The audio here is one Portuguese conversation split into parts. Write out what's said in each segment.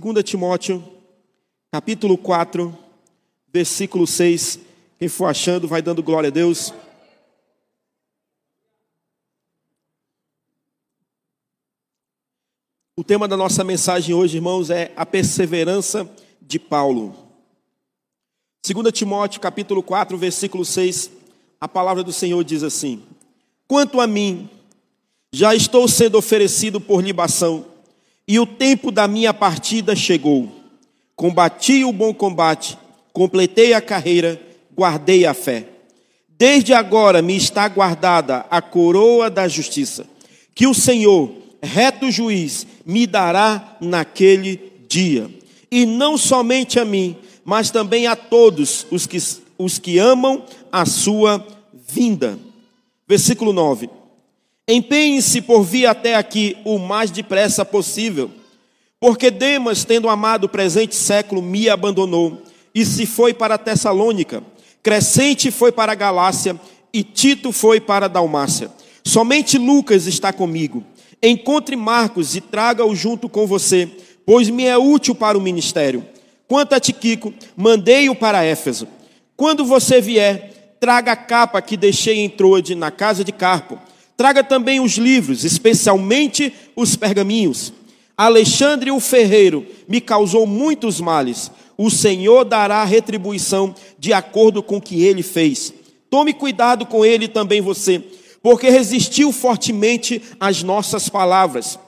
2 Timóteo, capítulo 4, versículo 6. Quem for achando, vai dando glória a Deus. O tema da nossa mensagem hoje, irmãos, é a perseverança de Paulo. 2 Timóteo, capítulo 4, versículo 6, a palavra do Senhor diz assim: Quanto a mim, já estou sendo oferecido por libação, e o tempo da minha partida chegou. Combati o bom combate, completei a carreira, guardei a fé. Desde agora me está guardada a coroa da justiça, que o Senhor, reto juiz, me dará naquele dia. E não somente a mim, mas também a todos os que, os que amam a sua vinda. Versículo 9. Empenhe-se por vir até aqui o mais depressa possível, porque Demas, tendo amado o presente século, me abandonou e se foi para Tessalônica. Crescente foi para Galácia e Tito foi para Dalmácia. Somente Lucas está comigo. Encontre Marcos e traga-o junto com você, pois me é útil para o ministério. Quanto a Tiquico, mandei-o para Éfeso. Quando você vier, traga a capa que deixei em Troade, na casa de Carpo. Traga também os livros, especialmente os pergaminhos. Alexandre o ferreiro me causou muitos males. O Senhor dará retribuição de acordo com o que ele fez. Tome cuidado com ele também você porque resistiu fortemente às nossas palavras.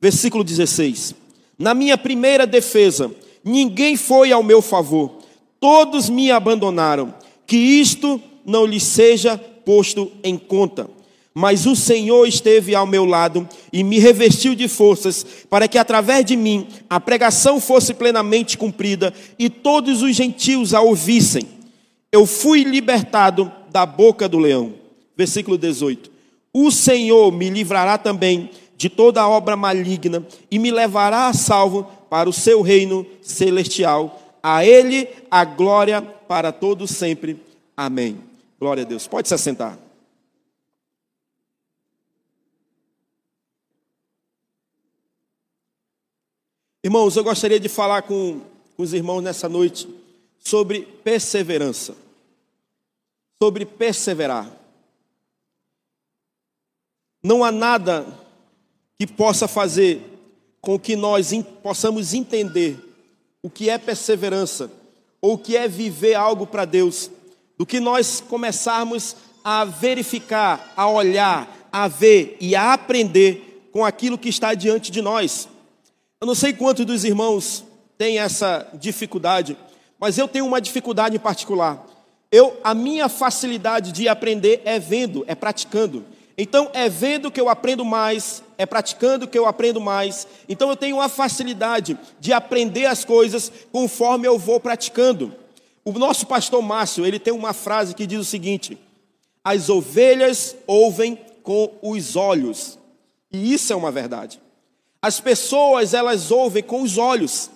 Versículo 16: Na minha primeira defesa, ninguém foi ao meu favor, todos me abandonaram, que isto não lhes seja posto em conta. Mas o Senhor esteve ao meu lado e me revestiu de forças, para que através de mim a pregação fosse plenamente cumprida e todos os gentios a ouvissem. Eu fui libertado da boca do leão versículo 18: O Senhor me livrará também de toda obra maligna e me levará a salvo para o seu reino celestial. A Ele a glória para todos sempre. Amém. Glória a Deus. Pode se assentar. Irmãos, eu gostaria de falar com, com os irmãos nessa noite sobre perseverança. Sobre perseverar. Não há nada que possa fazer com que nós possamos entender o que é perseverança ou o que é viver algo para Deus, do que nós começarmos a verificar, a olhar, a ver e a aprender com aquilo que está diante de nós. Eu não sei quantos dos irmãos têm essa dificuldade, mas eu tenho uma dificuldade em particular. Eu, a minha facilidade de aprender é vendo, é praticando. Então, é vendo que eu aprendo mais, é praticando que eu aprendo mais. Então, eu tenho a facilidade de aprender as coisas conforme eu vou praticando. O nosso pastor Márcio, ele tem uma frase que diz o seguinte: As ovelhas ouvem com os olhos. E isso é uma verdade. As pessoas, elas ouvem com os olhos.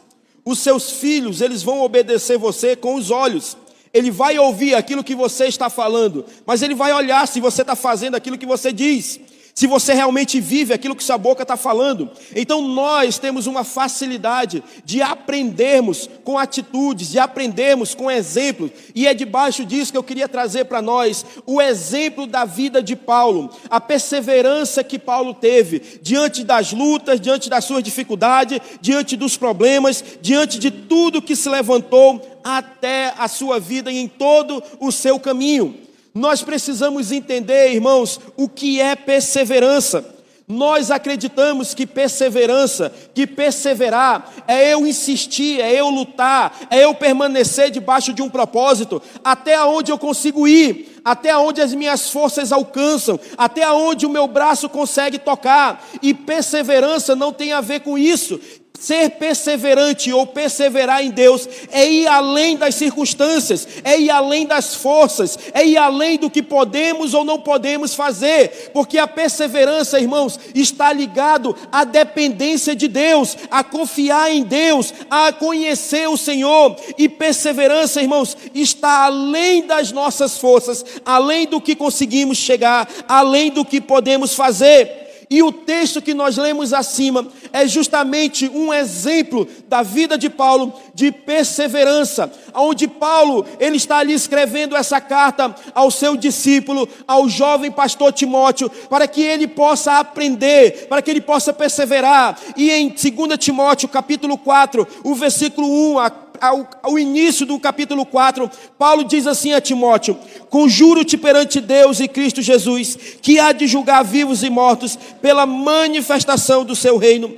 Os seus filhos, eles vão obedecer você com os olhos. Ele vai ouvir aquilo que você está falando, mas ele vai olhar se você está fazendo aquilo que você diz se você realmente vive aquilo que sua boca está falando. Então nós temos uma facilidade de aprendermos com atitudes, de aprendermos com exemplos, e é debaixo disso que eu queria trazer para nós o exemplo da vida de Paulo, a perseverança que Paulo teve diante das lutas, diante das suas dificuldades, diante dos problemas, diante de tudo que se levantou até a sua vida e em todo o seu caminho. Nós precisamos entender, irmãos, o que é perseverança. Nós acreditamos que perseverança, que perseverar, é eu insistir, é eu lutar, é eu permanecer debaixo de um propósito, até onde eu consigo ir, até onde as minhas forças alcançam, até onde o meu braço consegue tocar. E perseverança não tem a ver com isso. Ser perseverante ou perseverar em Deus é ir além das circunstâncias, é ir além das forças, é ir além do que podemos ou não podemos fazer, porque a perseverança, irmãos, está ligado à dependência de Deus, a confiar em Deus, a conhecer o Senhor. E perseverança, irmãos, está além das nossas forças, além do que conseguimos chegar, além do que podemos fazer. E o texto que nós lemos acima é justamente um exemplo da vida de Paulo de perseverança, onde Paulo, ele está ali escrevendo essa carta ao seu discípulo, ao jovem pastor Timóteo, para que ele possa aprender, para que ele possa perseverar. E em 2 Timóteo, capítulo 4, o versículo 1 a ao, ao, início do capítulo 4, Paulo diz assim a Timóteo: Conjuro-te perante Deus e Cristo Jesus, que há de julgar vivos e mortos pela manifestação do seu reino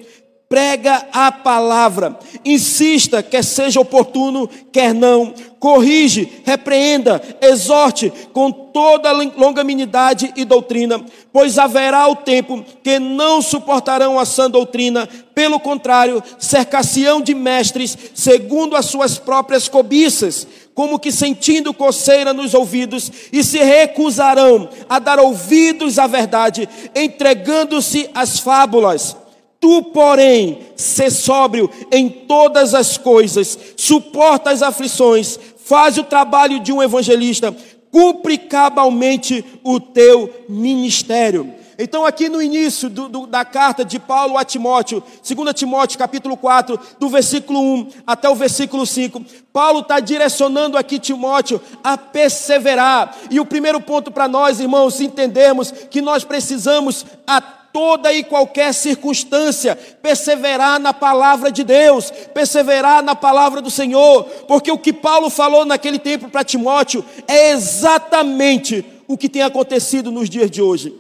prega a palavra, insista, quer seja oportuno, quer não, corrige, repreenda, exorte com toda longanimidade e doutrina, pois haverá o tempo que não suportarão a sã doutrina, pelo contrário, cercar-se-ão de mestres segundo as suas próprias cobiças, como que sentindo coceira nos ouvidos, e se recusarão a dar ouvidos à verdade, entregando-se às fábulas Tu, porém, sê sóbrio em todas as coisas, suporta as aflições, faz o trabalho de um evangelista, cumpre cabalmente o teu ministério. Então, aqui no início do, do, da carta de Paulo a Timóteo, 2 Timóteo capítulo 4, do versículo 1 até o versículo 5, Paulo está direcionando aqui Timóteo a perseverar. E o primeiro ponto para nós, irmãos, entendermos que nós precisamos a toda e qualquer circunstância, perseverar na palavra de Deus, perseverar na palavra do Senhor, porque o que Paulo falou naquele tempo para Timóteo é exatamente o que tem acontecido nos dias de hoje.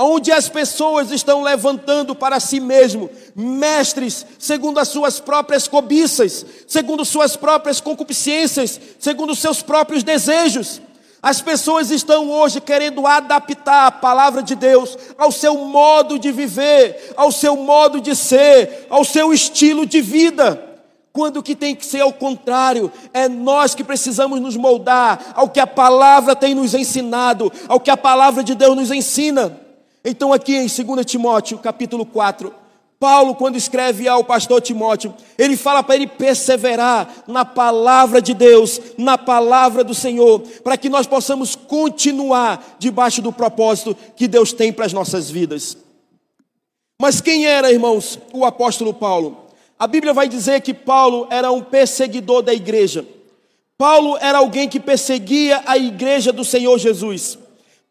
Onde as pessoas estão levantando para si mesmo mestres segundo as suas próprias cobiças, segundo suas próprias concupiscências, segundo seus próprios desejos. As pessoas estão hoje querendo adaptar a palavra de Deus ao seu modo de viver, ao seu modo de ser, ao seu estilo de vida. Quando que tem que ser ao contrário, é nós que precisamos nos moldar ao que a palavra tem nos ensinado, ao que a palavra de Deus nos ensina. Então, aqui em 2 Timóteo, capítulo 4, Paulo, quando escreve ao pastor Timóteo, ele fala para ele perseverar na palavra de Deus, na palavra do Senhor, para que nós possamos continuar debaixo do propósito que Deus tem para as nossas vidas. Mas quem era, irmãos, o apóstolo Paulo? A Bíblia vai dizer que Paulo era um perseguidor da igreja. Paulo era alguém que perseguia a igreja do Senhor Jesus.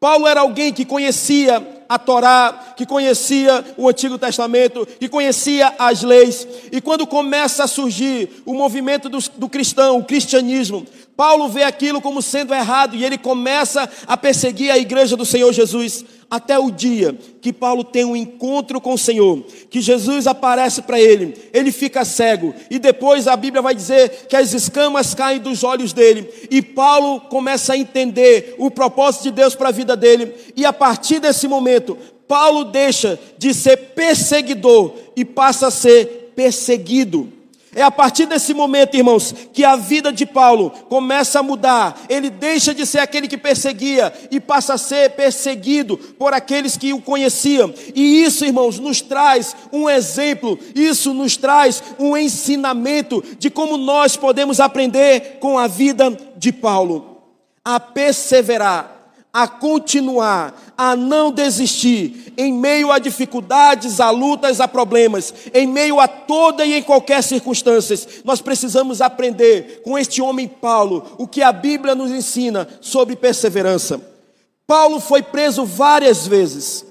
Paulo era alguém que conhecia a Torá, que conhecia o Antigo Testamento, que conhecia as leis. E quando começa a surgir o movimento do, do cristão, o cristianismo, Paulo vê aquilo como sendo errado e ele começa a perseguir a igreja do Senhor Jesus. Até o dia que Paulo tem um encontro com o Senhor, que Jesus aparece para ele, ele fica cego, e depois a Bíblia vai dizer que as escamas caem dos olhos dele, e Paulo começa a entender o propósito de Deus para a vida dele, e a partir desse momento, Paulo deixa de ser perseguidor e passa a ser perseguido. É a partir desse momento, irmãos, que a vida de Paulo começa a mudar. Ele deixa de ser aquele que perseguia e passa a ser perseguido por aqueles que o conheciam. E isso, irmãos, nos traz um exemplo, isso nos traz um ensinamento de como nós podemos aprender com a vida de Paulo a perseverar a continuar, a não desistir, em meio a dificuldades, a lutas, a problemas, em meio a toda e em qualquer circunstância. Nós precisamos aprender com este homem Paulo o que a Bíblia nos ensina sobre perseverança. Paulo foi preso várias vezes.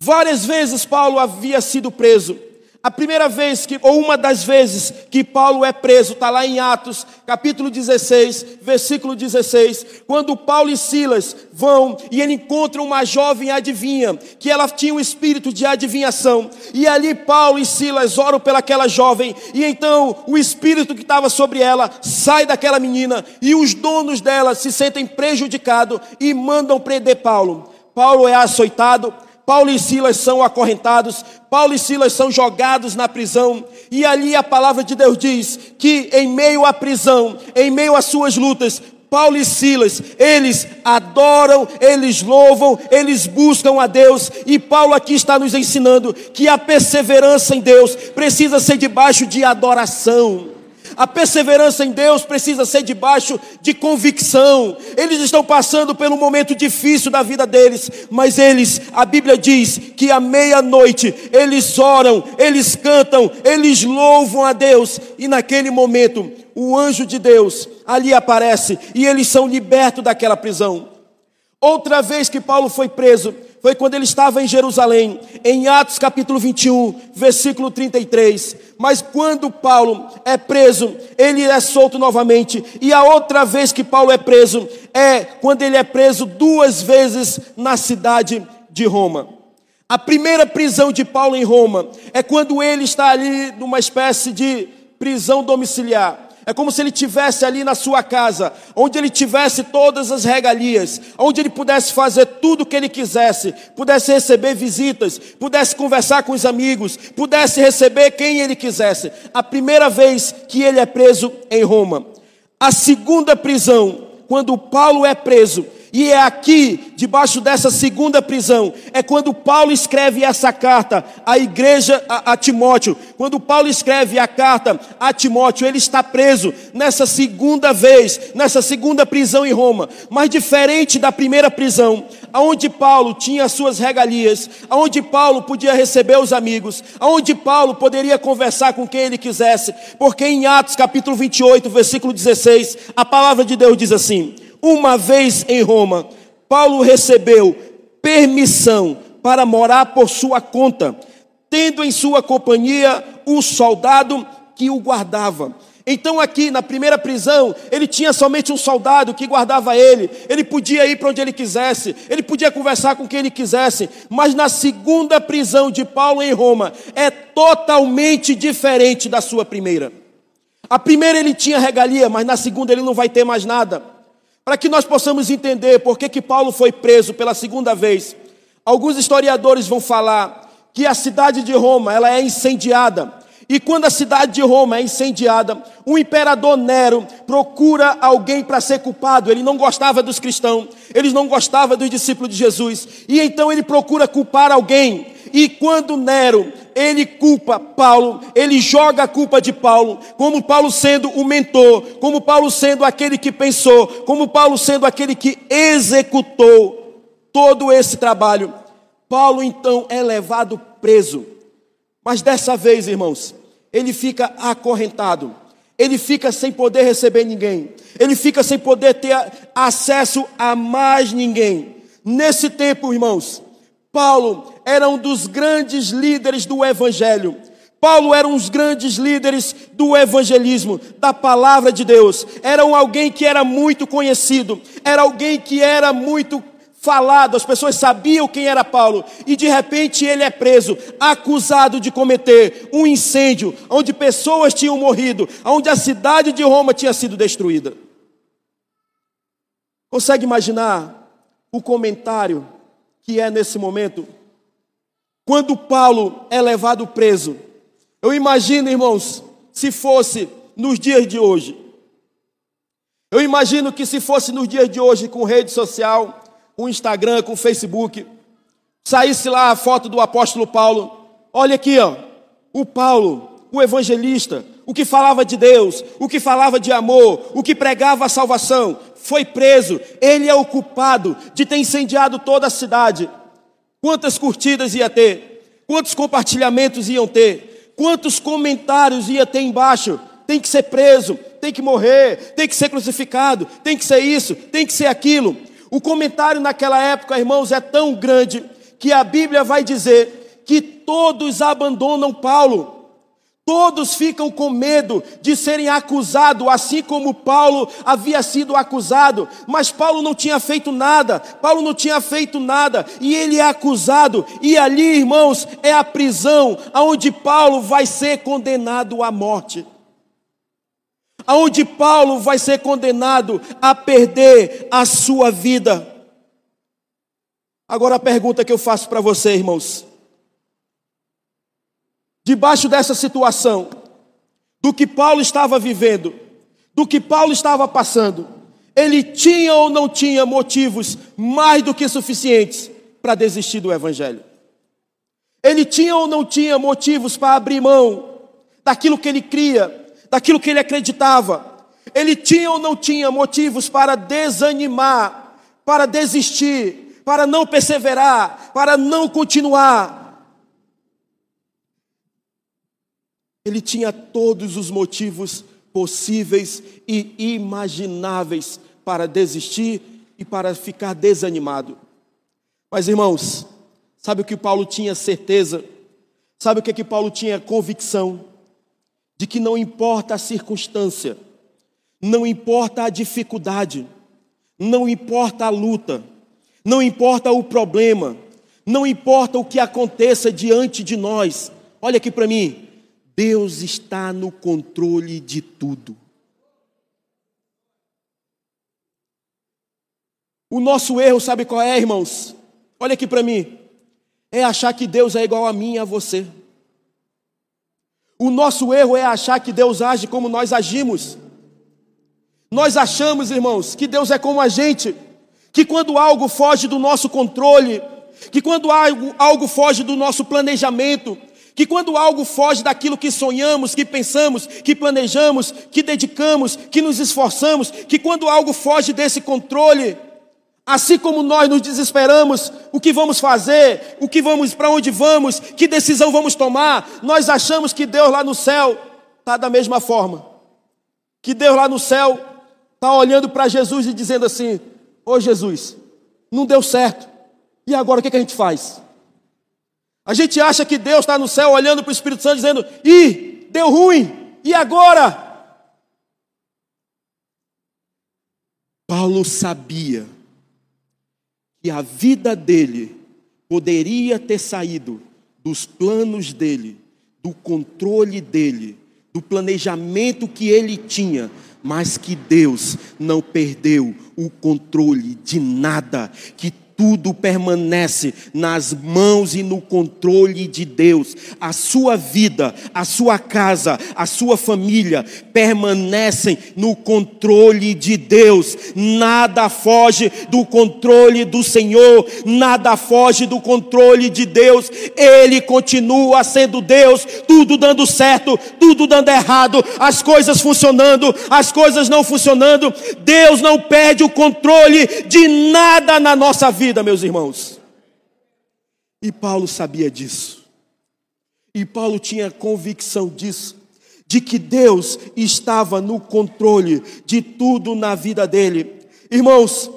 Várias vezes Paulo havia sido preso. A primeira vez que, ou uma das vezes que Paulo é preso, está lá em Atos, capítulo 16, versículo 16, quando Paulo e Silas vão e ele encontra uma jovem adivinha, que ela tinha um espírito de adivinhação, e ali Paulo e Silas oram pelaquela jovem, e então o espírito que estava sobre ela sai daquela menina, e os donos dela se sentem prejudicados e mandam prender Paulo. Paulo é açoitado, Paulo e Silas são acorrentados, Paulo e Silas são jogados na prisão, e ali a palavra de Deus diz que em meio à prisão, em meio às suas lutas, Paulo e Silas, eles adoram, eles louvam, eles buscam a Deus, e Paulo aqui está nos ensinando que a perseverança em Deus precisa ser debaixo de adoração. A perseverança em Deus precisa ser debaixo de convicção. Eles estão passando pelo momento difícil da vida deles, mas eles, a Bíblia diz que à meia-noite eles oram, eles cantam, eles louvam a Deus, e naquele momento o anjo de Deus ali aparece e eles são libertos daquela prisão. Outra vez que Paulo foi preso, foi quando ele estava em Jerusalém, em Atos capítulo 21, versículo 33. Mas quando Paulo é preso, ele é solto novamente. E a outra vez que Paulo é preso é quando ele é preso duas vezes na cidade de Roma. A primeira prisão de Paulo em Roma é quando ele está ali numa espécie de prisão domiciliar. É como se ele tivesse ali na sua casa, onde ele tivesse todas as regalias, onde ele pudesse fazer tudo o que ele quisesse, pudesse receber visitas, pudesse conversar com os amigos, pudesse receber quem ele quisesse. A primeira vez que ele é preso em Roma. A segunda prisão, quando Paulo é preso, e é aqui, debaixo dessa segunda prisão, é quando Paulo escreve essa carta à igreja, a, a, Timóteo. Quando Paulo escreve a carta a Timóteo, ele está preso nessa segunda vez, nessa segunda prisão em Roma. Mas diferente da primeira prisão, aonde Paulo tinha as suas regalias, aonde Paulo podia receber os amigos, aonde Paulo poderia conversar com quem ele quisesse, porque em Atos capítulo 28, versículo 16, a palavra de Deus diz assim: uma vez em Roma, Paulo recebeu permissão para morar por sua conta, tendo em sua companhia o soldado que o guardava. Então, aqui na primeira prisão, ele tinha somente um soldado que guardava ele, ele podia ir para onde ele quisesse, ele podia conversar com quem ele quisesse, mas na segunda prisão de Paulo em Roma, é totalmente diferente da sua primeira. A primeira ele tinha regalia, mas na segunda ele não vai ter mais nada. Para que nós possamos entender por que, que Paulo foi preso pela segunda vez, alguns historiadores vão falar que a cidade de Roma ela é incendiada. E quando a cidade de Roma é incendiada, o imperador Nero procura alguém para ser culpado. Ele não gostava dos cristãos, ele não gostava dos discípulos de Jesus. E então ele procura culpar alguém. E quando Nero, ele culpa Paulo, ele joga a culpa de Paulo, como Paulo sendo o mentor, como Paulo sendo aquele que pensou, como Paulo sendo aquele que executou todo esse trabalho. Paulo então é levado preso. Mas dessa vez, irmãos, ele fica acorrentado. Ele fica sem poder receber ninguém. Ele fica sem poder ter acesso a mais ninguém. Nesse tempo, irmãos, Paulo era um dos grandes líderes do evangelho. Paulo era um dos grandes líderes do evangelismo, da palavra de Deus. Era um alguém que era muito conhecido, era alguém que era muito falado, as pessoas sabiam quem era Paulo, e de repente ele é preso, acusado de cometer um incêndio, onde pessoas tinham morrido, onde a cidade de Roma tinha sido destruída. Consegue imaginar o comentário que é nesse momento. Quando Paulo é levado preso, eu imagino, irmãos, se fosse nos dias de hoje. Eu imagino que se fosse nos dias de hoje, com rede social, com Instagram, com Facebook, saísse lá a foto do apóstolo Paulo. Olha aqui, ó, o Paulo, o evangelista, o que falava de Deus, o que falava de amor, o que pregava a salvação, foi preso, ele é o culpado de ter incendiado toda a cidade. Quantas curtidas ia ter? Quantos compartilhamentos iam ter? Quantos comentários ia ter embaixo? Tem que ser preso, tem que morrer, tem que ser crucificado, tem que ser isso, tem que ser aquilo. O comentário naquela época, irmãos, é tão grande que a Bíblia vai dizer que todos abandonam Paulo. Todos ficam com medo de serem acusados, assim como Paulo havia sido acusado, mas Paulo não tinha feito nada, Paulo não tinha feito nada, e ele é acusado, e ali, irmãos, é a prisão, aonde Paulo vai ser condenado à morte. Aonde Paulo vai ser condenado a perder a sua vida. Agora a pergunta que eu faço para você, irmãos: debaixo dessa situação, do que Paulo estava vivendo, do que Paulo estava passando, ele tinha ou não tinha motivos mais do que suficientes para desistir do Evangelho. Ele tinha ou não tinha motivos para abrir mão daquilo que ele cria, daquilo que ele acreditava. Ele tinha ou não tinha motivos para desanimar, para desistir, para não perseverar, para não continuar. Ele tinha todos os motivos possíveis e imagináveis para desistir e para ficar desanimado. Mas irmãos, sabe o que Paulo tinha certeza? Sabe o que, que Paulo tinha convicção? De que não importa a circunstância, não importa a dificuldade, não importa a luta, não importa o problema, não importa o que aconteça diante de nós. Olha aqui para mim, Deus está no controle de tudo. O nosso erro, sabe qual é, irmãos? Olha aqui para mim. É achar que Deus é igual a mim e a você. O nosso erro é achar que Deus age como nós agimos. Nós achamos, irmãos, que Deus é como a gente, que quando algo foge do nosso controle, que quando algo, algo foge do nosso planejamento, que quando algo foge daquilo que sonhamos, que pensamos, que planejamos, que dedicamos, que nos esforçamos, que quando algo foge desse controle, assim como nós nos desesperamos, o que vamos fazer, o que vamos, para onde vamos, que decisão vamos tomar, nós achamos que Deus lá no céu está da mesma forma. Que Deus lá no céu está olhando para Jesus e dizendo assim: Ô Jesus, não deu certo. E agora o que, que a gente faz? A gente acha que Deus está no céu olhando para o Espírito Santo dizendo: ih, deu ruim, e agora? Paulo sabia que a vida dele poderia ter saído dos planos dele, do controle dele, do planejamento que ele tinha, mas que Deus não perdeu o controle de nada, que tudo permanece nas mãos e no controle de Deus. A sua vida, a sua casa, a sua família permanecem no controle de Deus. Nada foge do controle do Senhor, nada foge do controle de Deus. Ele continua sendo Deus, tudo dando certo, tudo dando errado, as coisas funcionando, as coisas não funcionando. Deus não perde o controle de nada na nossa vida vida, meus irmãos. E Paulo sabia disso. E Paulo tinha convicção disso, de que Deus estava no controle de tudo na vida dele. Irmãos,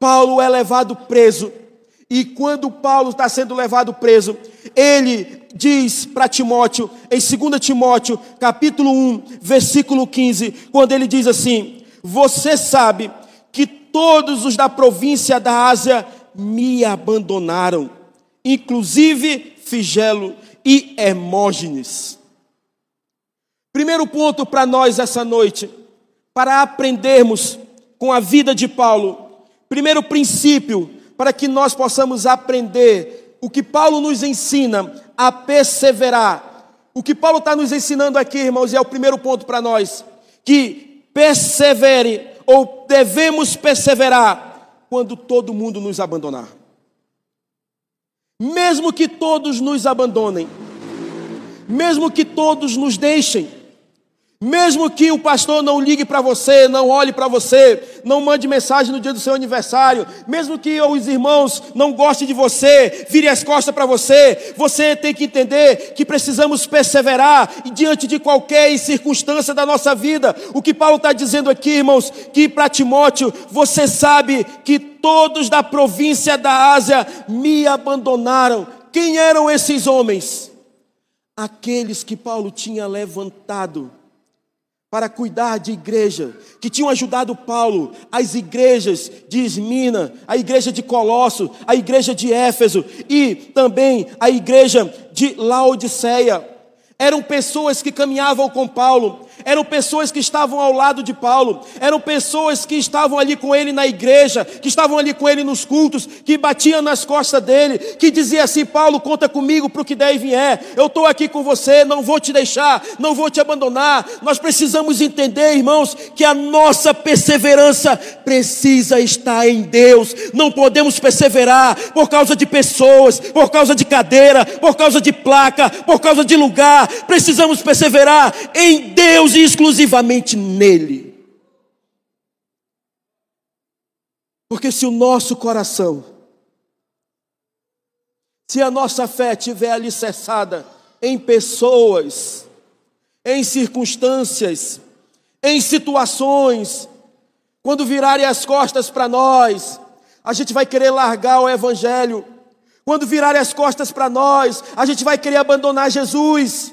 Paulo é levado preso. E quando Paulo está sendo levado preso, ele diz para Timóteo, em 2 Timóteo, capítulo 1, versículo 15, quando ele diz assim: Você sabe que todos os da província da Ásia me abandonaram, inclusive Figelo e Hermógenes. Primeiro ponto para nós essa noite, para aprendermos com a vida de Paulo. Primeiro princípio, para que nós possamos aprender o que Paulo nos ensina a perseverar. O que Paulo está nos ensinando aqui, irmãos, e é o primeiro ponto para nós: que persevere ou devemos perseverar quando todo mundo nos abandonar. Mesmo que todos nos abandonem, mesmo que todos nos deixem, mesmo que o pastor não ligue para você, não olhe para você, não mande mensagem no dia do seu aniversário, mesmo que os irmãos não gostem de você, virem as costas para você, você tem que entender que precisamos perseverar diante de qualquer circunstância da nossa vida. O que Paulo está dizendo aqui, irmãos, que para Timóteo, você sabe que todos da província da Ásia me abandonaram. Quem eram esses homens? Aqueles que Paulo tinha levantado para cuidar de igreja, que tinham ajudado Paulo, as igrejas de Esmina, a igreja de Colosso, a igreja de Éfeso e também a igreja de Laodiceia. Eram pessoas que caminhavam com Paulo, eram pessoas que estavam ao lado de Paulo, eram pessoas que estavam ali com ele na igreja, que estavam ali com ele nos cultos, que batiam nas costas dele, que dizia assim: Paulo, conta comigo para o que der e vier, eu estou aqui com você, não vou te deixar, não vou te abandonar. Nós precisamos entender, irmãos, que a nossa perseverança precisa estar em Deus, não podemos perseverar por causa de pessoas, por causa de cadeira, por causa de placa, por causa de lugar, precisamos perseverar em Deus Deus e exclusivamente nele. Porque se o nosso coração, se a nossa fé estiver alicerçada em pessoas, em circunstâncias, em situações, quando virarem as costas para nós, a gente vai querer largar o Evangelho. Quando virarem as costas para nós, a gente vai querer abandonar Jesus.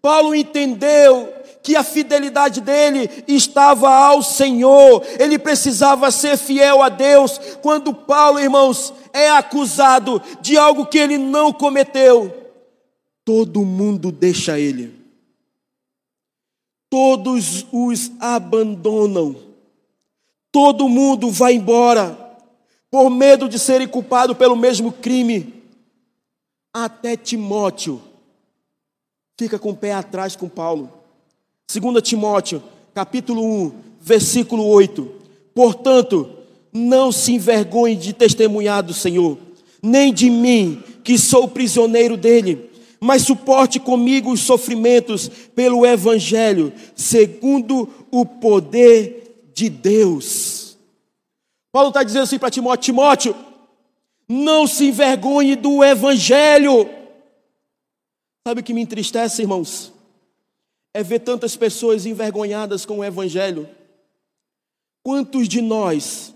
Paulo entendeu que a fidelidade dele estava ao Senhor, ele precisava ser fiel a Deus. Quando Paulo, irmãos, é acusado de algo que ele não cometeu, todo mundo deixa ele, todos os abandonam, todo mundo vai embora, por medo de serem culpados pelo mesmo crime. Até Timóteo fica com o pé atrás com Paulo. 2 Timóteo, capítulo 1, versículo 8. Portanto, não se envergonhe de testemunhar do Senhor, nem de mim, que sou prisioneiro dele, mas suporte comigo os sofrimentos pelo Evangelho, segundo o poder de Deus. Paulo está dizendo assim para Timóteo: Timóteo, não se envergonhe do Evangelho. Sabe o que me entristece, irmãos? É ver tantas pessoas envergonhadas com o Evangelho. Quantos de nós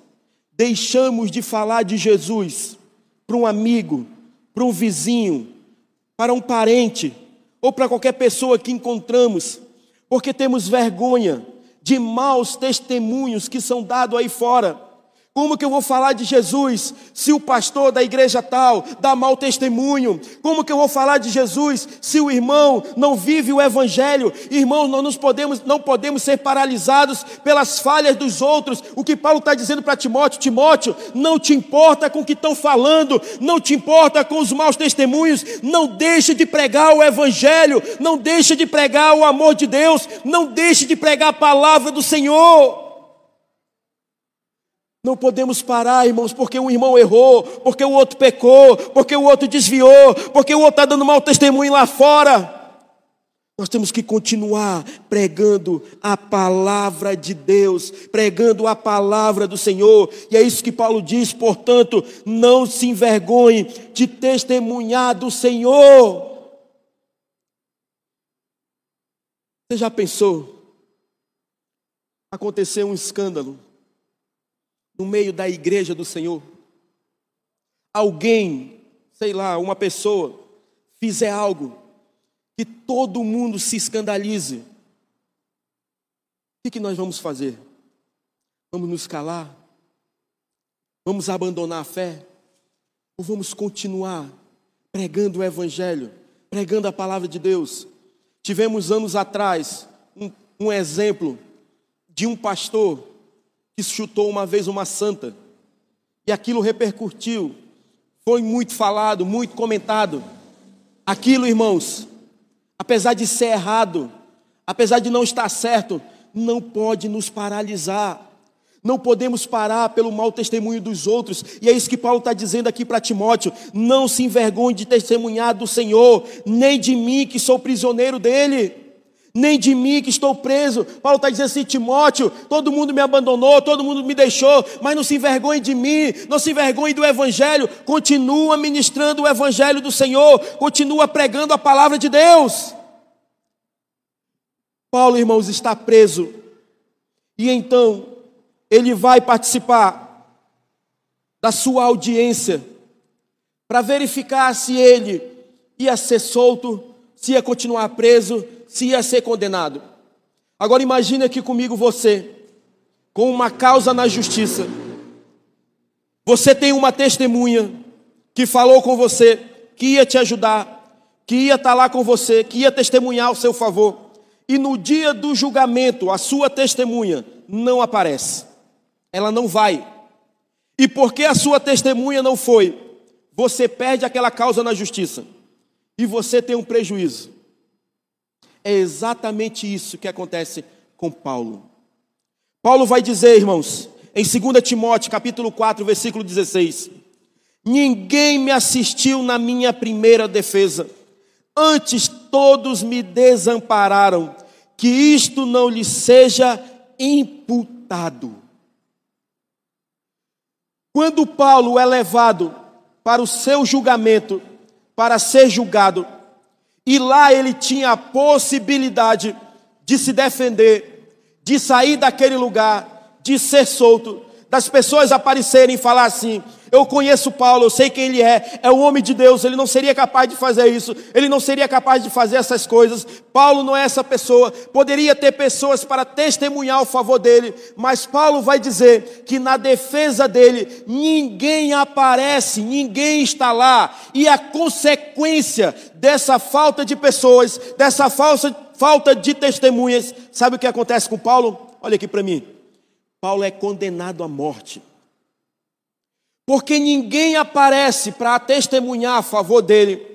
deixamos de falar de Jesus para um amigo, para um vizinho, para um parente ou para qualquer pessoa que encontramos, porque temos vergonha de maus testemunhos que são dados aí fora? Como que eu vou falar de Jesus se o pastor da igreja tal dá mau testemunho? Como que eu vou falar de Jesus se o irmão não vive o evangelho? Irmãos, não nos podemos, não podemos ser paralisados pelas falhas dos outros. O que Paulo está dizendo para Timóteo, Timóteo, não te importa com o que estão falando, não te importa com os maus testemunhos, não deixe de pregar o evangelho, não deixe de pregar o amor de Deus, não deixe de pregar a palavra do Senhor. Não podemos parar, irmãos, porque um irmão errou, porque o outro pecou, porque o outro desviou, porque o outro está dando mau testemunho lá fora. Nós temos que continuar pregando a palavra de Deus, pregando a palavra do Senhor, e é isso que Paulo diz, portanto, não se envergonhe de testemunhar do Senhor. Você já pensou? Aconteceu um escândalo no meio da igreja do Senhor, alguém, sei lá, uma pessoa, fizer algo que todo mundo se escandalize, o que, nós vamos fazer? Vamos nos calar? Vamos abandonar a fé? Ou vamos continuar pregando o Evangelho, pregando a palavra de Deus? Tivemos anos atrás um, um exemplo de um pastor que chutou uma vez uma santa. E aquilo repercutiu. Foi muito falado, muito comentado. Aquilo, irmãos, apesar de ser errado, apesar de não estar certo, não pode nos paralisar. Não podemos parar pelo mau testemunho dos outros, e é isso que Paulo está dizendo aqui para Timóteo: não se envergonhe de testemunhar do Senhor, nem de mim que sou prisioneiro dele nem de mim que estou preso. Paulo está dizendo assim: Timóteo, todo mundo me abandonou, todo mundo me deixou, mas não se envergonhe de mim, não se envergonhe do Evangelho, continua ministrando o Evangelho do Senhor, continua pregando a palavra de Deus. Paulo, irmãos, está preso, e então ele vai participar da sua audiência para verificar se ele ia ser solto, se ia continuar preso, se ia ser condenado. Agora imagine aqui comigo você, com uma causa na justiça. Você tem uma testemunha que falou com você, que ia te ajudar, que ia estar lá com você, que ia testemunhar ao seu favor. E no dia do julgamento, a sua testemunha não aparece. Ela não vai. E porque a sua testemunha não foi, você perde aquela causa na justiça. E você tem um prejuízo. É exatamente isso que acontece com Paulo. Paulo vai dizer, irmãos, em 2 Timóteo, capítulo 4, versículo 16: Ninguém me assistiu na minha primeira defesa, antes todos me desampararam. que isto não lhe seja imputado. Quando Paulo é levado para o seu julgamento, para ser julgado, e lá ele tinha a possibilidade de se defender, de sair daquele lugar, de ser solto, das pessoas aparecerem e falar assim: eu conheço Paulo, eu sei quem ele é, é o homem de Deus, ele não seria capaz de fazer isso, ele não seria capaz de fazer essas coisas. Paulo não é essa pessoa, poderia ter pessoas para testemunhar o favor dele, mas Paulo vai dizer que na defesa dele ninguém aparece, ninguém está lá, e a consequência dessa falta de pessoas, dessa falsa, falta de testemunhas, sabe o que acontece com Paulo? Olha aqui para mim. Paulo é condenado à morte porque ninguém aparece para testemunhar a favor dele.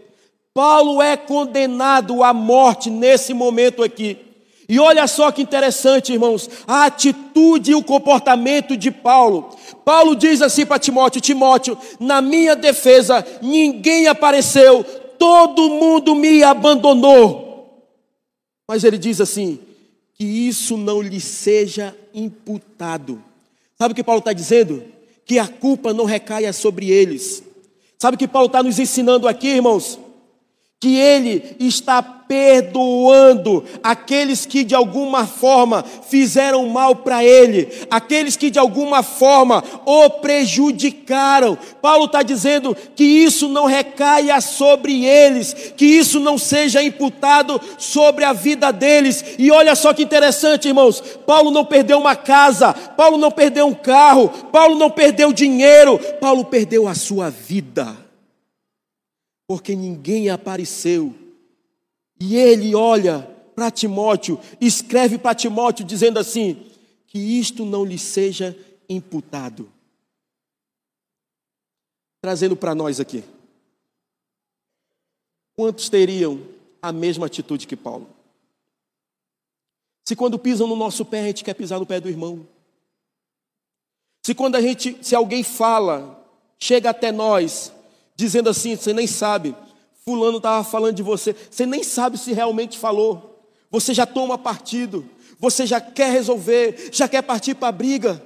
Paulo é condenado à morte nesse momento aqui. E olha só que interessante, irmãos, a atitude e o comportamento de Paulo. Paulo diz assim para Timóteo: Timóteo, na minha defesa ninguém apareceu, todo mundo me abandonou. Mas ele diz assim: que isso não lhe seja imputado. Sabe o que Paulo está dizendo? que a culpa não recaia sobre eles. Sabe o que Paulo está nos ensinando aqui, irmãos? Que ele está perdoando aqueles que de alguma forma fizeram mal para ele, aqueles que de alguma forma o prejudicaram. Paulo está dizendo que isso não recaia sobre eles, que isso não seja imputado sobre a vida deles. E olha só que interessante, irmãos: Paulo não perdeu uma casa, Paulo não perdeu um carro, Paulo não perdeu dinheiro, Paulo perdeu a sua vida, porque ninguém apareceu e ele olha para Timóteo, escreve para Timóteo dizendo assim: que isto não lhe seja imputado. Trazendo para nós aqui. Quantos teriam a mesma atitude que Paulo? Se quando pisam no nosso pé, a gente quer pisar no pé do irmão. Se quando a gente, se alguém fala, chega até nós, dizendo assim, você nem sabe, Fulano estava falando de você, você nem sabe se realmente falou, você já toma partido, você já quer resolver, já quer partir para a briga.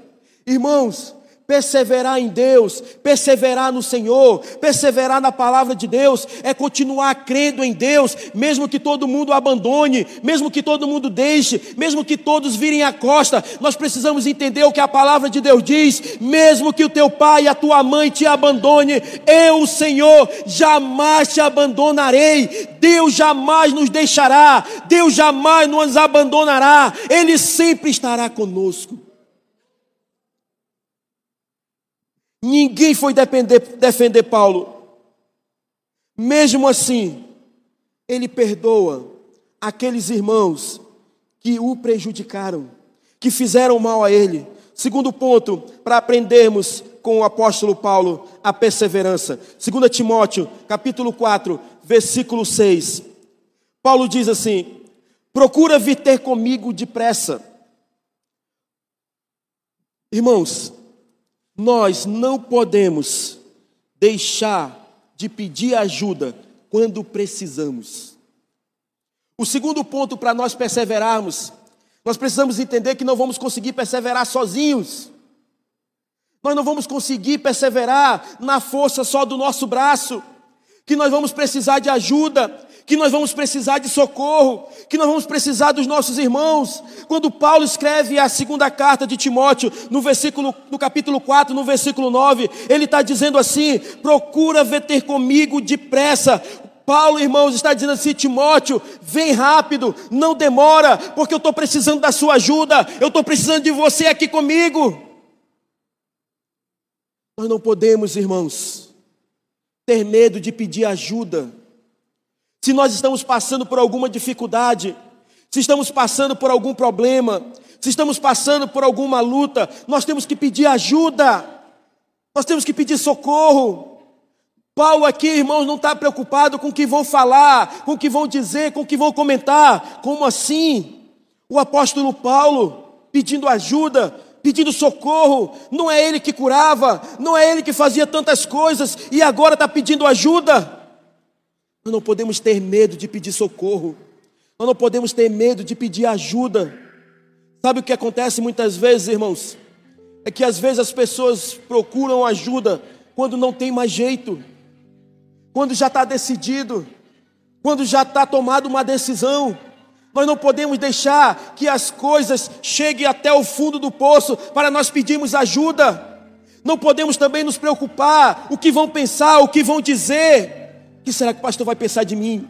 Irmãos, Perseverar em Deus, perseverar no Senhor, perseverar na palavra de Deus, é continuar crendo em Deus, mesmo que todo mundo abandone, mesmo que todo mundo deixe, mesmo que todos virem a costa, nós precisamos entender o que a palavra de Deus diz, mesmo que o teu pai e a tua mãe te abandone, eu, o Senhor, jamais te abandonarei, Deus jamais nos deixará, Deus jamais nos abandonará, Ele sempre estará conosco. Ninguém foi defender, defender Paulo. Mesmo assim, ele perdoa aqueles irmãos que o prejudicaram, que fizeram mal a ele. Segundo ponto, para aprendermos com o apóstolo Paulo a perseverança. 2 Timóteo, capítulo 4, versículo 6. Paulo diz assim: Procura vir ter comigo depressa. Irmãos, nós não podemos deixar de pedir ajuda quando precisamos. O segundo ponto para nós perseverarmos, nós precisamos entender que não vamos conseguir perseverar sozinhos. Nós não vamos conseguir perseverar na força só do nosso braço, que nós vamos precisar de ajuda, que nós vamos precisar de socorro, que nós vamos precisar dos nossos irmãos. Quando Paulo escreve a segunda carta de Timóteo, no versículo, no capítulo 4, no versículo 9, ele está dizendo assim: procura ver comigo depressa. Paulo, irmãos, está dizendo assim: Timóteo, vem rápido, não demora, porque eu estou precisando da sua ajuda, eu estou precisando de você aqui comigo. Nós não podemos, irmãos, ter medo de pedir ajuda se nós estamos passando por alguma dificuldade, se estamos passando por algum problema, se estamos passando por alguma luta, nós temos que pedir ajuda, nós temos que pedir socorro. Paulo aqui, irmãos, não está preocupado com o que vão falar, com o que vão dizer, com o que vão comentar. Como assim? O apóstolo Paulo pedindo ajuda, pedindo socorro, não é ele que curava, não é ele que fazia tantas coisas e agora está pedindo ajuda. Nós não podemos ter medo de pedir socorro. Nós não podemos ter medo de pedir ajuda. Sabe o que acontece muitas vezes, irmãos? É que às vezes as pessoas procuram ajuda quando não tem mais jeito, quando já está decidido, quando já está tomada uma decisão. Nós não podemos deixar que as coisas cheguem até o fundo do poço para nós pedirmos ajuda. Não podemos também nos preocupar o que vão pensar, o que vão dizer. O que será que o pastor vai pensar de mim?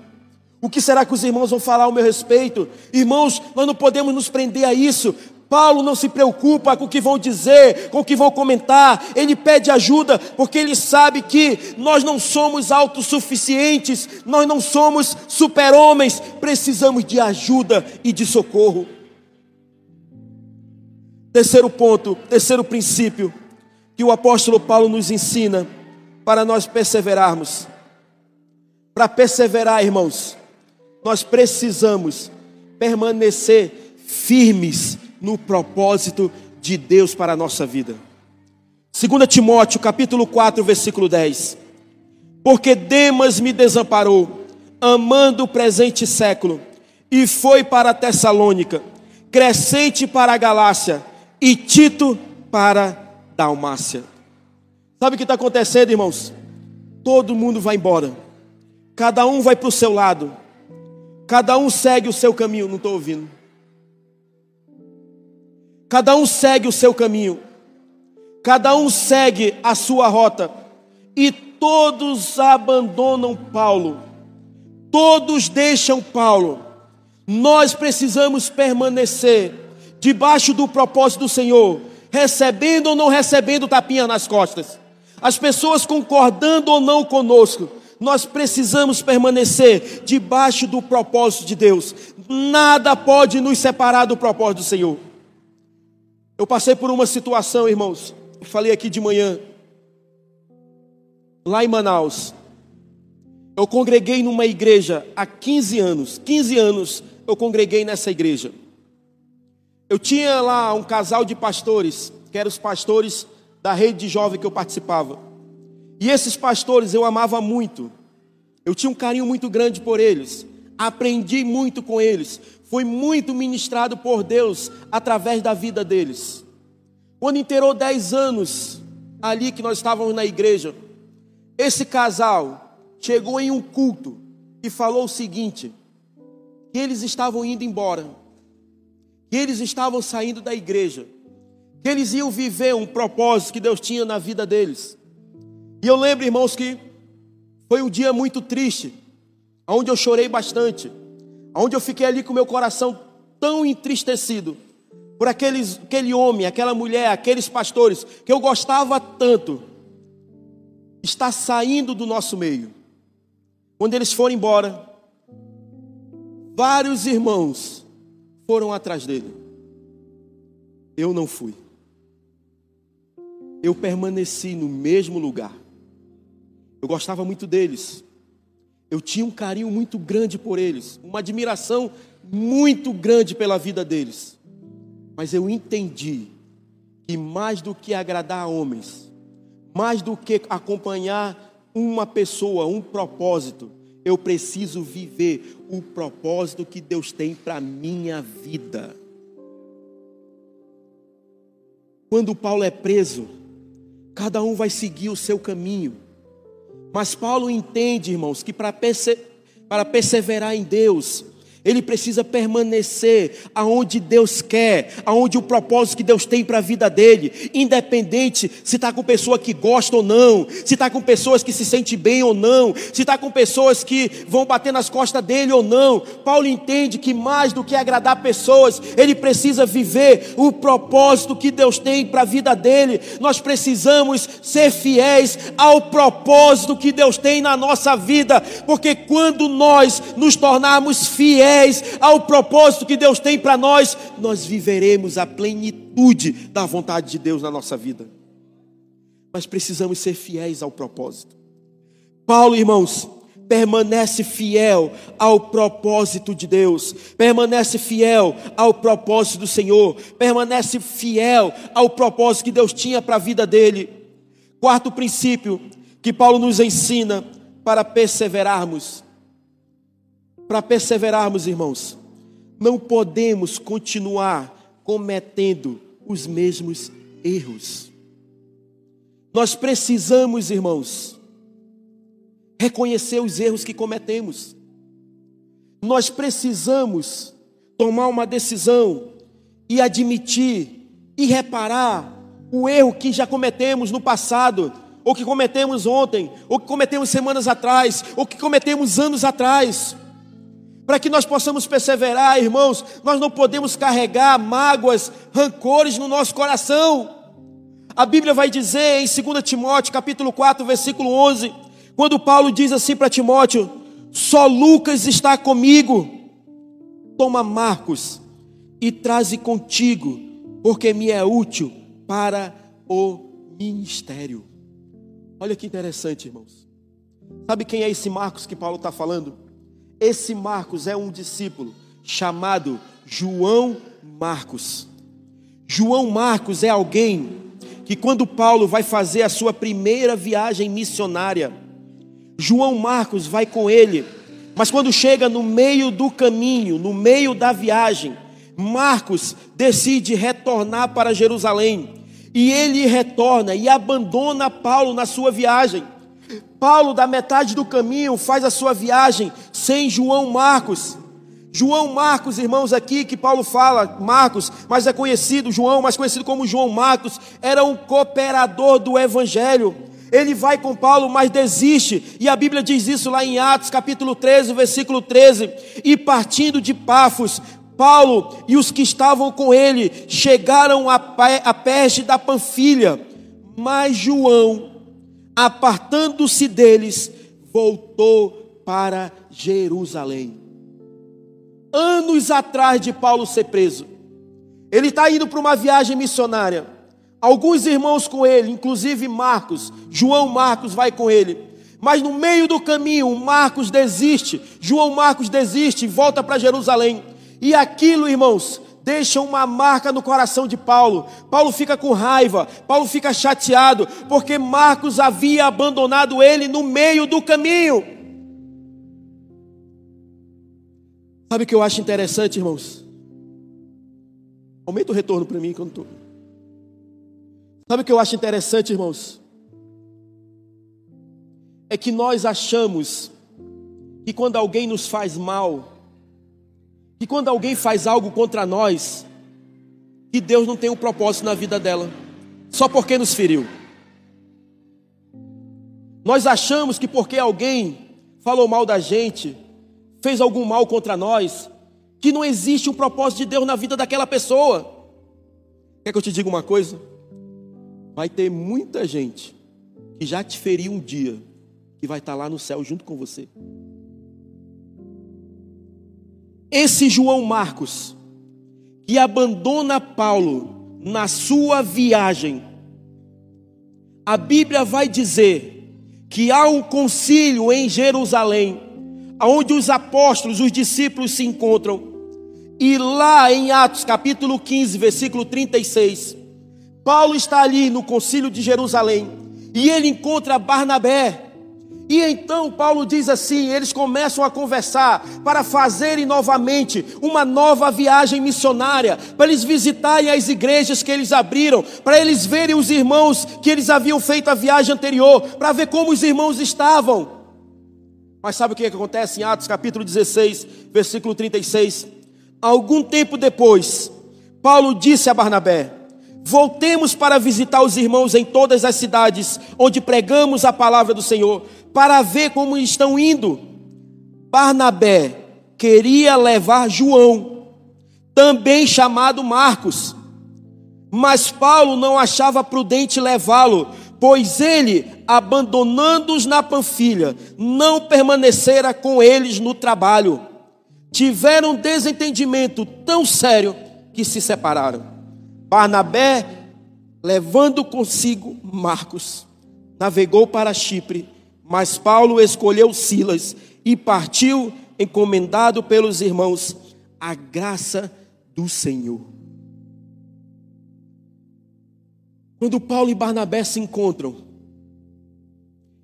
O que será que os irmãos vão falar ao meu respeito? Irmãos, nós não podemos nos prender a isso. Paulo não se preocupa com o que vão dizer, com o que vão comentar, ele pede ajuda, porque ele sabe que nós não somos autossuficientes, nós não somos super-homens, precisamos de ajuda e de socorro. Terceiro ponto, terceiro princípio que o apóstolo Paulo nos ensina para nós perseverarmos. Para perseverar, irmãos, nós precisamos permanecer firmes no propósito de Deus para a nossa vida. 2 Timóteo, capítulo 4, versículo 10. Porque Demas me desamparou, amando o presente século, e foi para Tessalônica, Crescente para a Galácia, e Tito para Dalmácia. Sabe o que está acontecendo, irmãos? Todo mundo vai embora, cada um vai para o seu lado, Cada um segue o seu caminho, não estou ouvindo. Cada um segue o seu caminho. Cada um segue a sua rota. E todos abandonam Paulo. Todos deixam Paulo. Nós precisamos permanecer debaixo do propósito do Senhor, recebendo ou não recebendo tapinha nas costas. As pessoas concordando ou não conosco, nós precisamos permanecer debaixo do propósito de Deus. Nada pode nos separar do propósito do Senhor. Eu passei por uma situação, irmãos. Eu falei aqui de manhã. Lá em Manaus. Eu congreguei numa igreja há 15 anos. 15 anos eu congreguei nessa igreja. Eu tinha lá um casal de pastores, que eram os pastores da rede de jovem que eu participava. E esses pastores eu amava muito. Eu tinha um carinho muito grande por eles. Aprendi muito com eles. Fui muito ministrado por Deus através da vida deles. Quando inteirou 10 anos ali que nós estávamos na igreja, esse casal chegou em um culto e falou o seguinte: que eles estavam indo embora, que eles estavam saindo da igreja, que eles iam viver um propósito que Deus tinha na vida deles. E eu lembro, irmãos, que foi um dia muito triste, onde eu chorei bastante, onde eu fiquei ali com meu coração tão entristecido por aqueles, aquele homem, aquela mulher, aqueles pastores que eu gostava tanto, está saindo do nosso meio. Quando eles foram embora, vários irmãos foram atrás dele. Eu não fui. Eu permaneci no mesmo lugar. Eu gostava muito deles. Eu tinha um carinho muito grande por eles, uma admiração muito grande pela vida deles. Mas eu entendi que mais do que agradar a homens, mais do que acompanhar uma pessoa, um propósito, eu preciso viver o propósito que Deus tem para minha vida. Quando Paulo é preso, cada um vai seguir o seu caminho. Mas Paulo entende, irmãos, que para perseverar em Deus, ele precisa permanecer aonde Deus quer, aonde o propósito que Deus tem para a vida dele, independente se está com pessoa que gosta ou não, se está com pessoas que se sente bem ou não, se está com pessoas que vão bater nas costas dele ou não. Paulo entende que mais do que agradar pessoas, ele precisa viver o propósito que Deus tem para a vida dele. Nós precisamos ser fiéis ao propósito que Deus tem na nossa vida, porque quando nós nos tornarmos fiéis, fiéis ao propósito que Deus tem para nós, nós viveremos a plenitude da vontade de Deus na nossa vida. Mas precisamos ser fiéis ao propósito. Paulo, irmãos, permanece fiel ao propósito de Deus, permanece fiel ao propósito do Senhor, permanece fiel ao propósito que Deus tinha para a vida dele. Quarto princípio que Paulo nos ensina para perseverarmos para perseverarmos, irmãos, não podemos continuar cometendo os mesmos erros. Nós precisamos, irmãos, reconhecer os erros que cometemos. Nós precisamos tomar uma decisão e admitir e reparar o erro que já cometemos no passado, ou que cometemos ontem, ou que cometemos semanas atrás, ou que cometemos anos atrás. Para que nós possamos perseverar, irmãos, nós não podemos carregar mágoas, rancores no nosso coração. A Bíblia vai dizer em 2 Timóteo, capítulo 4, versículo 11, quando Paulo diz assim para Timóteo: Só Lucas está comigo. Toma Marcos e traze contigo, porque me é útil para o ministério. Olha que interessante, irmãos. Sabe quem é esse Marcos que Paulo está falando? Esse Marcos é um discípulo chamado João Marcos. João Marcos é alguém que, quando Paulo vai fazer a sua primeira viagem missionária, João Marcos vai com ele, mas quando chega no meio do caminho, no meio da viagem, Marcos decide retornar para Jerusalém. E ele retorna e abandona Paulo na sua viagem. Paulo, da metade do caminho, faz a sua viagem sem João Marcos. João Marcos, irmãos, aqui que Paulo fala, Marcos, mas é conhecido, João, mais conhecido como João Marcos, era um cooperador do evangelho. Ele vai com Paulo, mas desiste, e a Bíblia diz isso lá em Atos, capítulo 13, versículo 13. E partindo de Pafos, Paulo e os que estavam com ele chegaram à peste da Panfilha, mas João apartando-se deles, voltou para Jerusalém. Anos atrás de Paulo ser preso, ele está indo para uma viagem missionária. Alguns irmãos com ele, inclusive Marcos, João Marcos vai com ele. Mas no meio do caminho, Marcos desiste, João Marcos desiste e volta para Jerusalém. E aquilo, irmãos, deixa uma marca no coração de Paulo. Paulo fica com raiva, Paulo fica chateado, porque Marcos havia abandonado ele no meio do caminho. Sabe o que eu acho interessante, irmãos? Aumenta o retorno para mim quando estou. Sabe o que eu acho interessante, irmãos? É que nós achamos que quando alguém nos faz mal, que quando alguém faz algo contra nós, que Deus não tem um propósito na vida dela, só porque nos feriu. Nós achamos que porque alguém falou mal da gente, fez algum mal contra nós, que não existe um propósito de Deus na vida daquela pessoa. Quer que eu te diga uma coisa? Vai ter muita gente que já te feriu um dia, que vai estar lá no céu junto com você. Esse João Marcos, que abandona Paulo na sua viagem, a Bíblia vai dizer que há um concílio em Jerusalém, onde os apóstolos, os discípulos se encontram, e lá em Atos capítulo 15, versículo 36, Paulo está ali no concílio de Jerusalém, e ele encontra Barnabé, e então Paulo diz assim: eles começam a conversar para fazerem novamente uma nova viagem missionária, para eles visitarem as igrejas que eles abriram, para eles verem os irmãos que eles haviam feito a viagem anterior, para ver como os irmãos estavam. Mas sabe o que acontece em Atos capítulo 16, versículo 36? Algum tempo depois, Paulo disse a Barnabé: Voltemos para visitar os irmãos em todas as cidades onde pregamos a palavra do Senhor para ver como estão indo. Barnabé queria levar João, também chamado Marcos, mas Paulo não achava prudente levá-lo, pois ele, abandonando-os na Panfilha, não permanecera com eles no trabalho. Tiveram um desentendimento tão sério que se separaram. Barnabé, levando consigo Marcos, navegou para Chipre mas Paulo escolheu Silas e partiu, encomendado pelos irmãos, a graça do Senhor. Quando Paulo e Barnabé se encontram,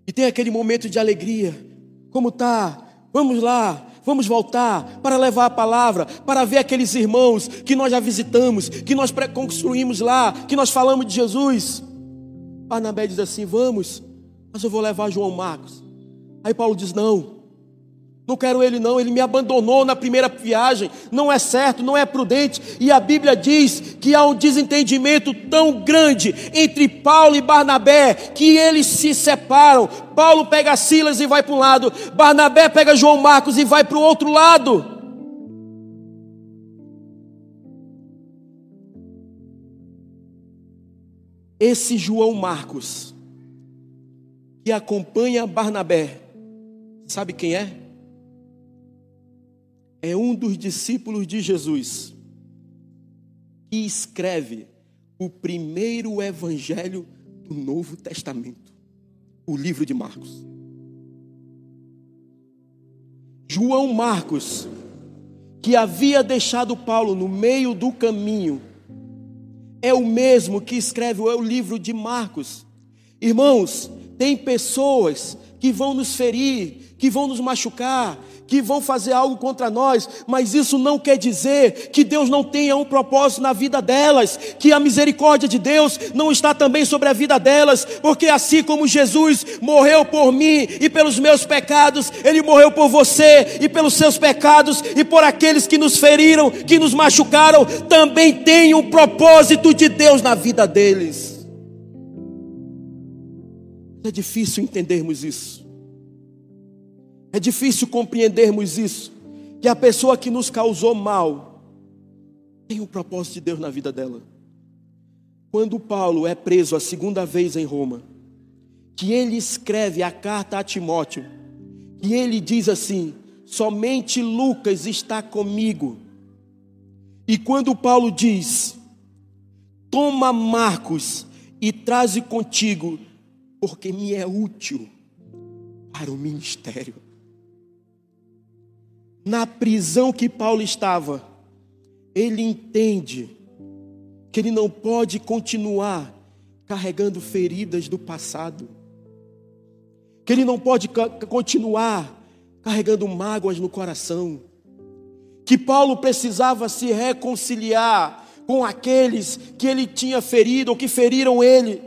e tem aquele momento de alegria, como tá? Vamos lá, vamos voltar para levar a palavra, para ver aqueles irmãos que nós já visitamos, que nós construímos lá, que nós falamos de Jesus. Barnabé diz assim: vamos, mas eu vou levar João Marcos. Aí Paulo diz: não, não quero ele, não. Ele me abandonou na primeira viagem. Não é certo, não é prudente. E a Bíblia diz que há um desentendimento tão grande entre Paulo e Barnabé que eles se separam. Paulo pega Silas e vai para um lado, Barnabé pega João Marcos e vai para o outro lado. Esse João Marcos que acompanha Barnabé, sabe quem é? É um dos discípulos de Jesus que escreve o primeiro evangelho do Novo Testamento, o livro de Marcos. João Marcos, que havia deixado Paulo no meio do caminho, é o mesmo que escreve o livro de Marcos. Irmãos, tem pessoas que vão nos ferir, que vão nos machucar, que vão fazer algo contra nós, mas isso não quer dizer que Deus não tenha um propósito na vida delas, que a misericórdia de Deus não está também sobre a vida delas, porque assim como Jesus morreu por mim e pelos meus pecados, Ele morreu por você e pelos seus pecados e por aqueles que nos feriram, que nos machucaram, também tem um propósito de Deus na vida deles. É difícil entendermos isso. É difícil compreendermos isso. Que a pessoa que nos causou mal tem um propósito de Deus na vida dela. Quando Paulo é preso a segunda vez em Roma, que ele escreve a carta a Timóteo, e ele diz assim: somente Lucas está comigo. E quando Paulo diz: toma Marcos e traze contigo, porque me é útil para o ministério. Na prisão que Paulo estava, ele entende que ele não pode continuar carregando feridas do passado, que ele não pode continuar carregando mágoas no coração, que Paulo precisava se reconciliar com aqueles que ele tinha ferido ou que feriram ele.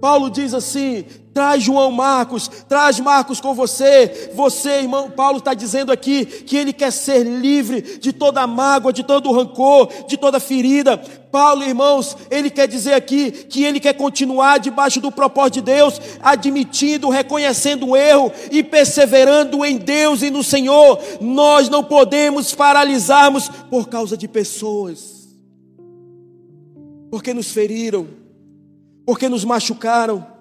Paulo diz assim: Traz João Marcos, traz Marcos com você. Você, irmão, Paulo está dizendo aqui que ele quer ser livre de toda mágoa, de todo rancor, de toda ferida. Paulo, irmãos, ele quer dizer aqui que ele quer continuar debaixo do propósito de Deus, admitindo, reconhecendo o erro e perseverando em Deus e no Senhor. Nós não podemos paralisarmos por causa de pessoas, porque nos feriram, porque nos machucaram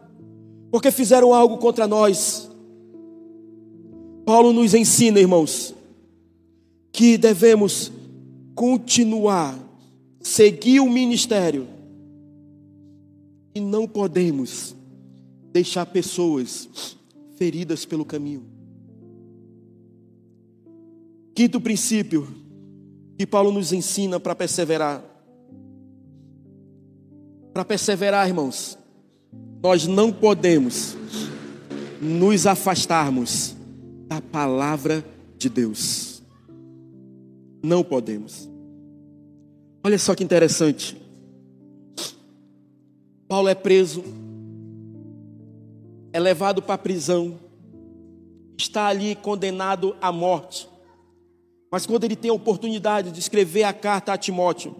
porque fizeram algo contra nós. Paulo nos ensina, irmãos, que devemos continuar, seguir o ministério e não podemos deixar pessoas feridas pelo caminho. Quinto princípio que Paulo nos ensina para perseverar. Para perseverar, irmãos, nós não podemos nos afastarmos da palavra de Deus. Não podemos. Olha só que interessante. Paulo é preso, é levado para a prisão, está ali condenado à morte. Mas quando ele tem a oportunidade de escrever a carta a Timóteo,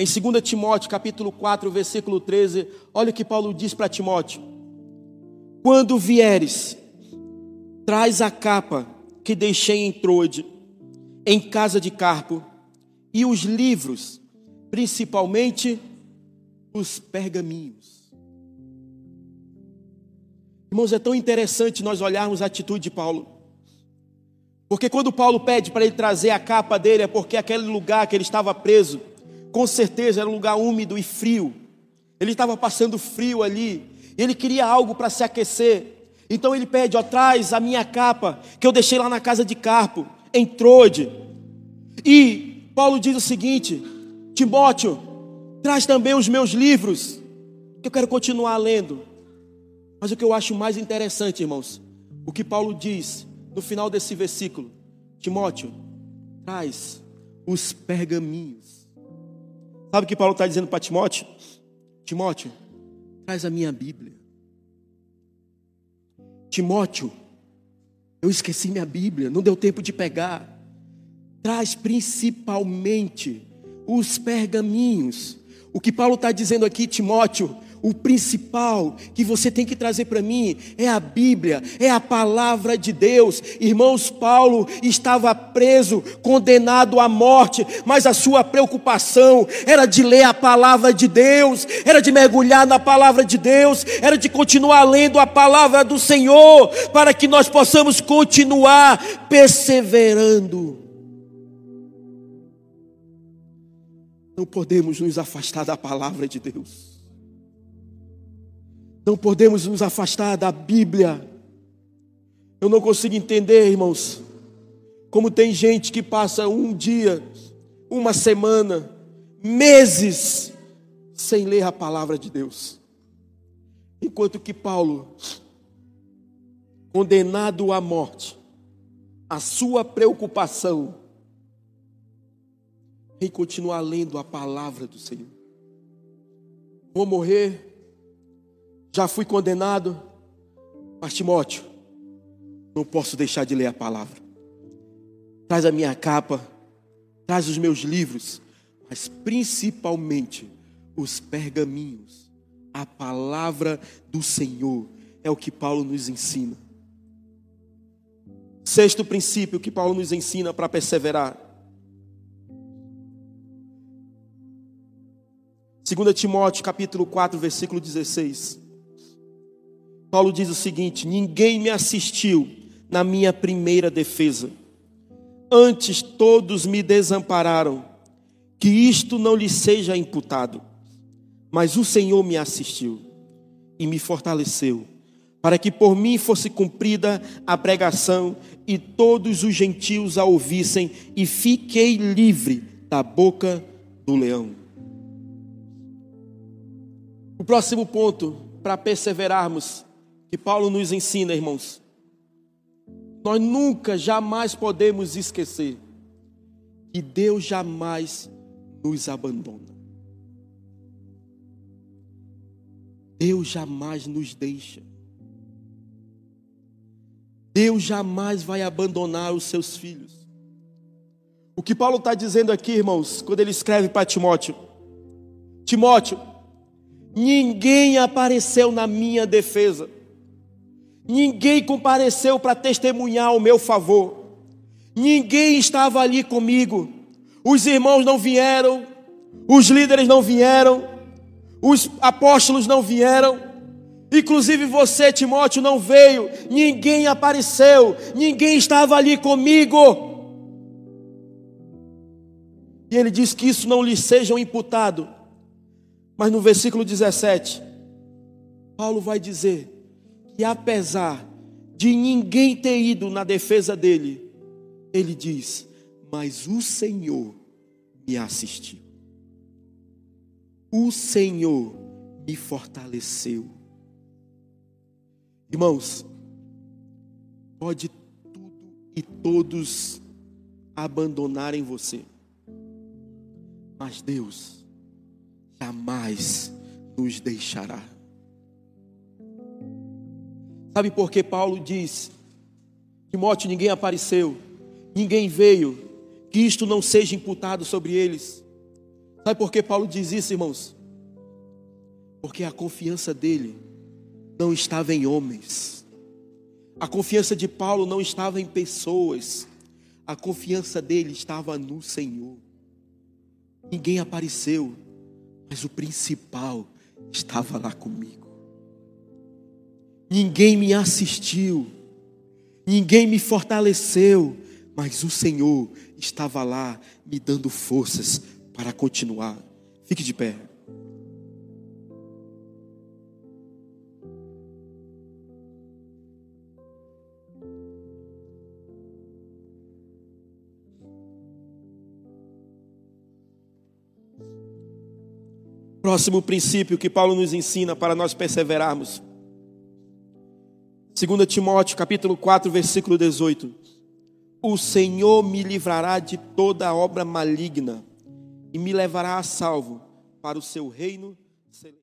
em 2 Timóteo, capítulo 4, versículo 13, olha o que Paulo diz para Timóteo: Quando vieres, traz a capa que deixei em Troade, em casa de Carpo, e os livros, principalmente os pergaminhos. Irmãos, é tão interessante nós olharmos a atitude de Paulo. Porque quando Paulo pede para ele trazer a capa dele, é porque aquele lugar que ele estava preso com certeza era um lugar úmido e frio. Ele estava passando frio ali. Ele queria algo para se aquecer. Então ele pede: ó, traz a minha capa que eu deixei lá na casa de Carpo, em Trode. E Paulo diz o seguinte: Timóteo, traz também os meus livros, que eu quero continuar lendo. Mas o que eu acho mais interessante, irmãos, o que Paulo diz no final desse versículo: Timóteo, traz os pergaminhos. Sabe o que Paulo está dizendo para Timóteo? Timóteo, traz a minha Bíblia. Timóteo, eu esqueci minha Bíblia, não deu tempo de pegar. Traz principalmente os pergaminhos. O que Paulo está dizendo aqui, Timóteo, o principal que você tem que trazer para mim é a Bíblia, é a palavra de Deus. Irmãos, Paulo estava preso, condenado à morte, mas a sua preocupação era de ler a palavra de Deus, era de mergulhar na palavra de Deus, era de continuar lendo a palavra do Senhor, para que nós possamos continuar perseverando. Não podemos nos afastar da palavra de Deus. Não podemos nos afastar da Bíblia. Eu não consigo entender, irmãos, como tem gente que passa um dia, uma semana, meses sem ler a palavra de Deus. Enquanto que Paulo, condenado à morte, a sua preocupação em continuar lendo a palavra do Senhor. Vou morrer, já fui condenado, mas Timóteo, não posso deixar de ler a palavra. Traz a minha capa, traz os meus livros, mas principalmente os pergaminhos, a palavra do Senhor, é o que Paulo nos ensina. Sexto princípio que Paulo nos ensina para perseverar. 2 Timóteo capítulo 4, versículo 16. Paulo diz o seguinte: Ninguém me assistiu na minha primeira defesa. Antes todos me desampararam. Que isto não lhe seja imputado. Mas o Senhor me assistiu e me fortaleceu, para que por mim fosse cumprida a pregação e todos os gentios a ouvissem, e fiquei livre da boca do leão. O próximo ponto para perseverarmos que Paulo nos ensina, irmãos. Nós nunca, jamais podemos esquecer que Deus jamais nos abandona. Deus jamais nos deixa. Deus jamais vai abandonar os seus filhos. O que Paulo está dizendo aqui, irmãos, quando ele escreve para Timóteo: Timóteo, ninguém apareceu na minha defesa. Ninguém compareceu para testemunhar o meu favor. Ninguém estava ali comigo. Os irmãos não vieram, os líderes não vieram, os apóstolos não vieram. Inclusive você, Timóteo, não veio. Ninguém apareceu, ninguém estava ali comigo. E ele diz que isso não lhe seja imputado. Mas no versículo 17, Paulo vai dizer que apesar de ninguém ter ido na defesa dele, ele diz: Mas o Senhor me assistiu. O Senhor me fortaleceu. Irmãos, pode tudo e todos abandonarem você, mas Deus jamais nos deixará. Sabe por que Paulo diz: Timóteo, ninguém apareceu, ninguém veio, que isto não seja imputado sobre eles. Sabe por que Paulo diz isso, irmãos? Porque a confiança dele não estava em homens, a confiança de Paulo não estava em pessoas, a confiança dele estava no Senhor. Ninguém apareceu, mas o principal estava lá comigo. Ninguém me assistiu, ninguém me fortaleceu, mas o Senhor estava lá me dando forças para continuar. Fique de pé. Próximo princípio que Paulo nos ensina para nós perseverarmos 2 Timóteo capítulo 4, versículo 18. O Senhor me livrará de toda obra maligna e me levará a salvo para o seu reino celestial.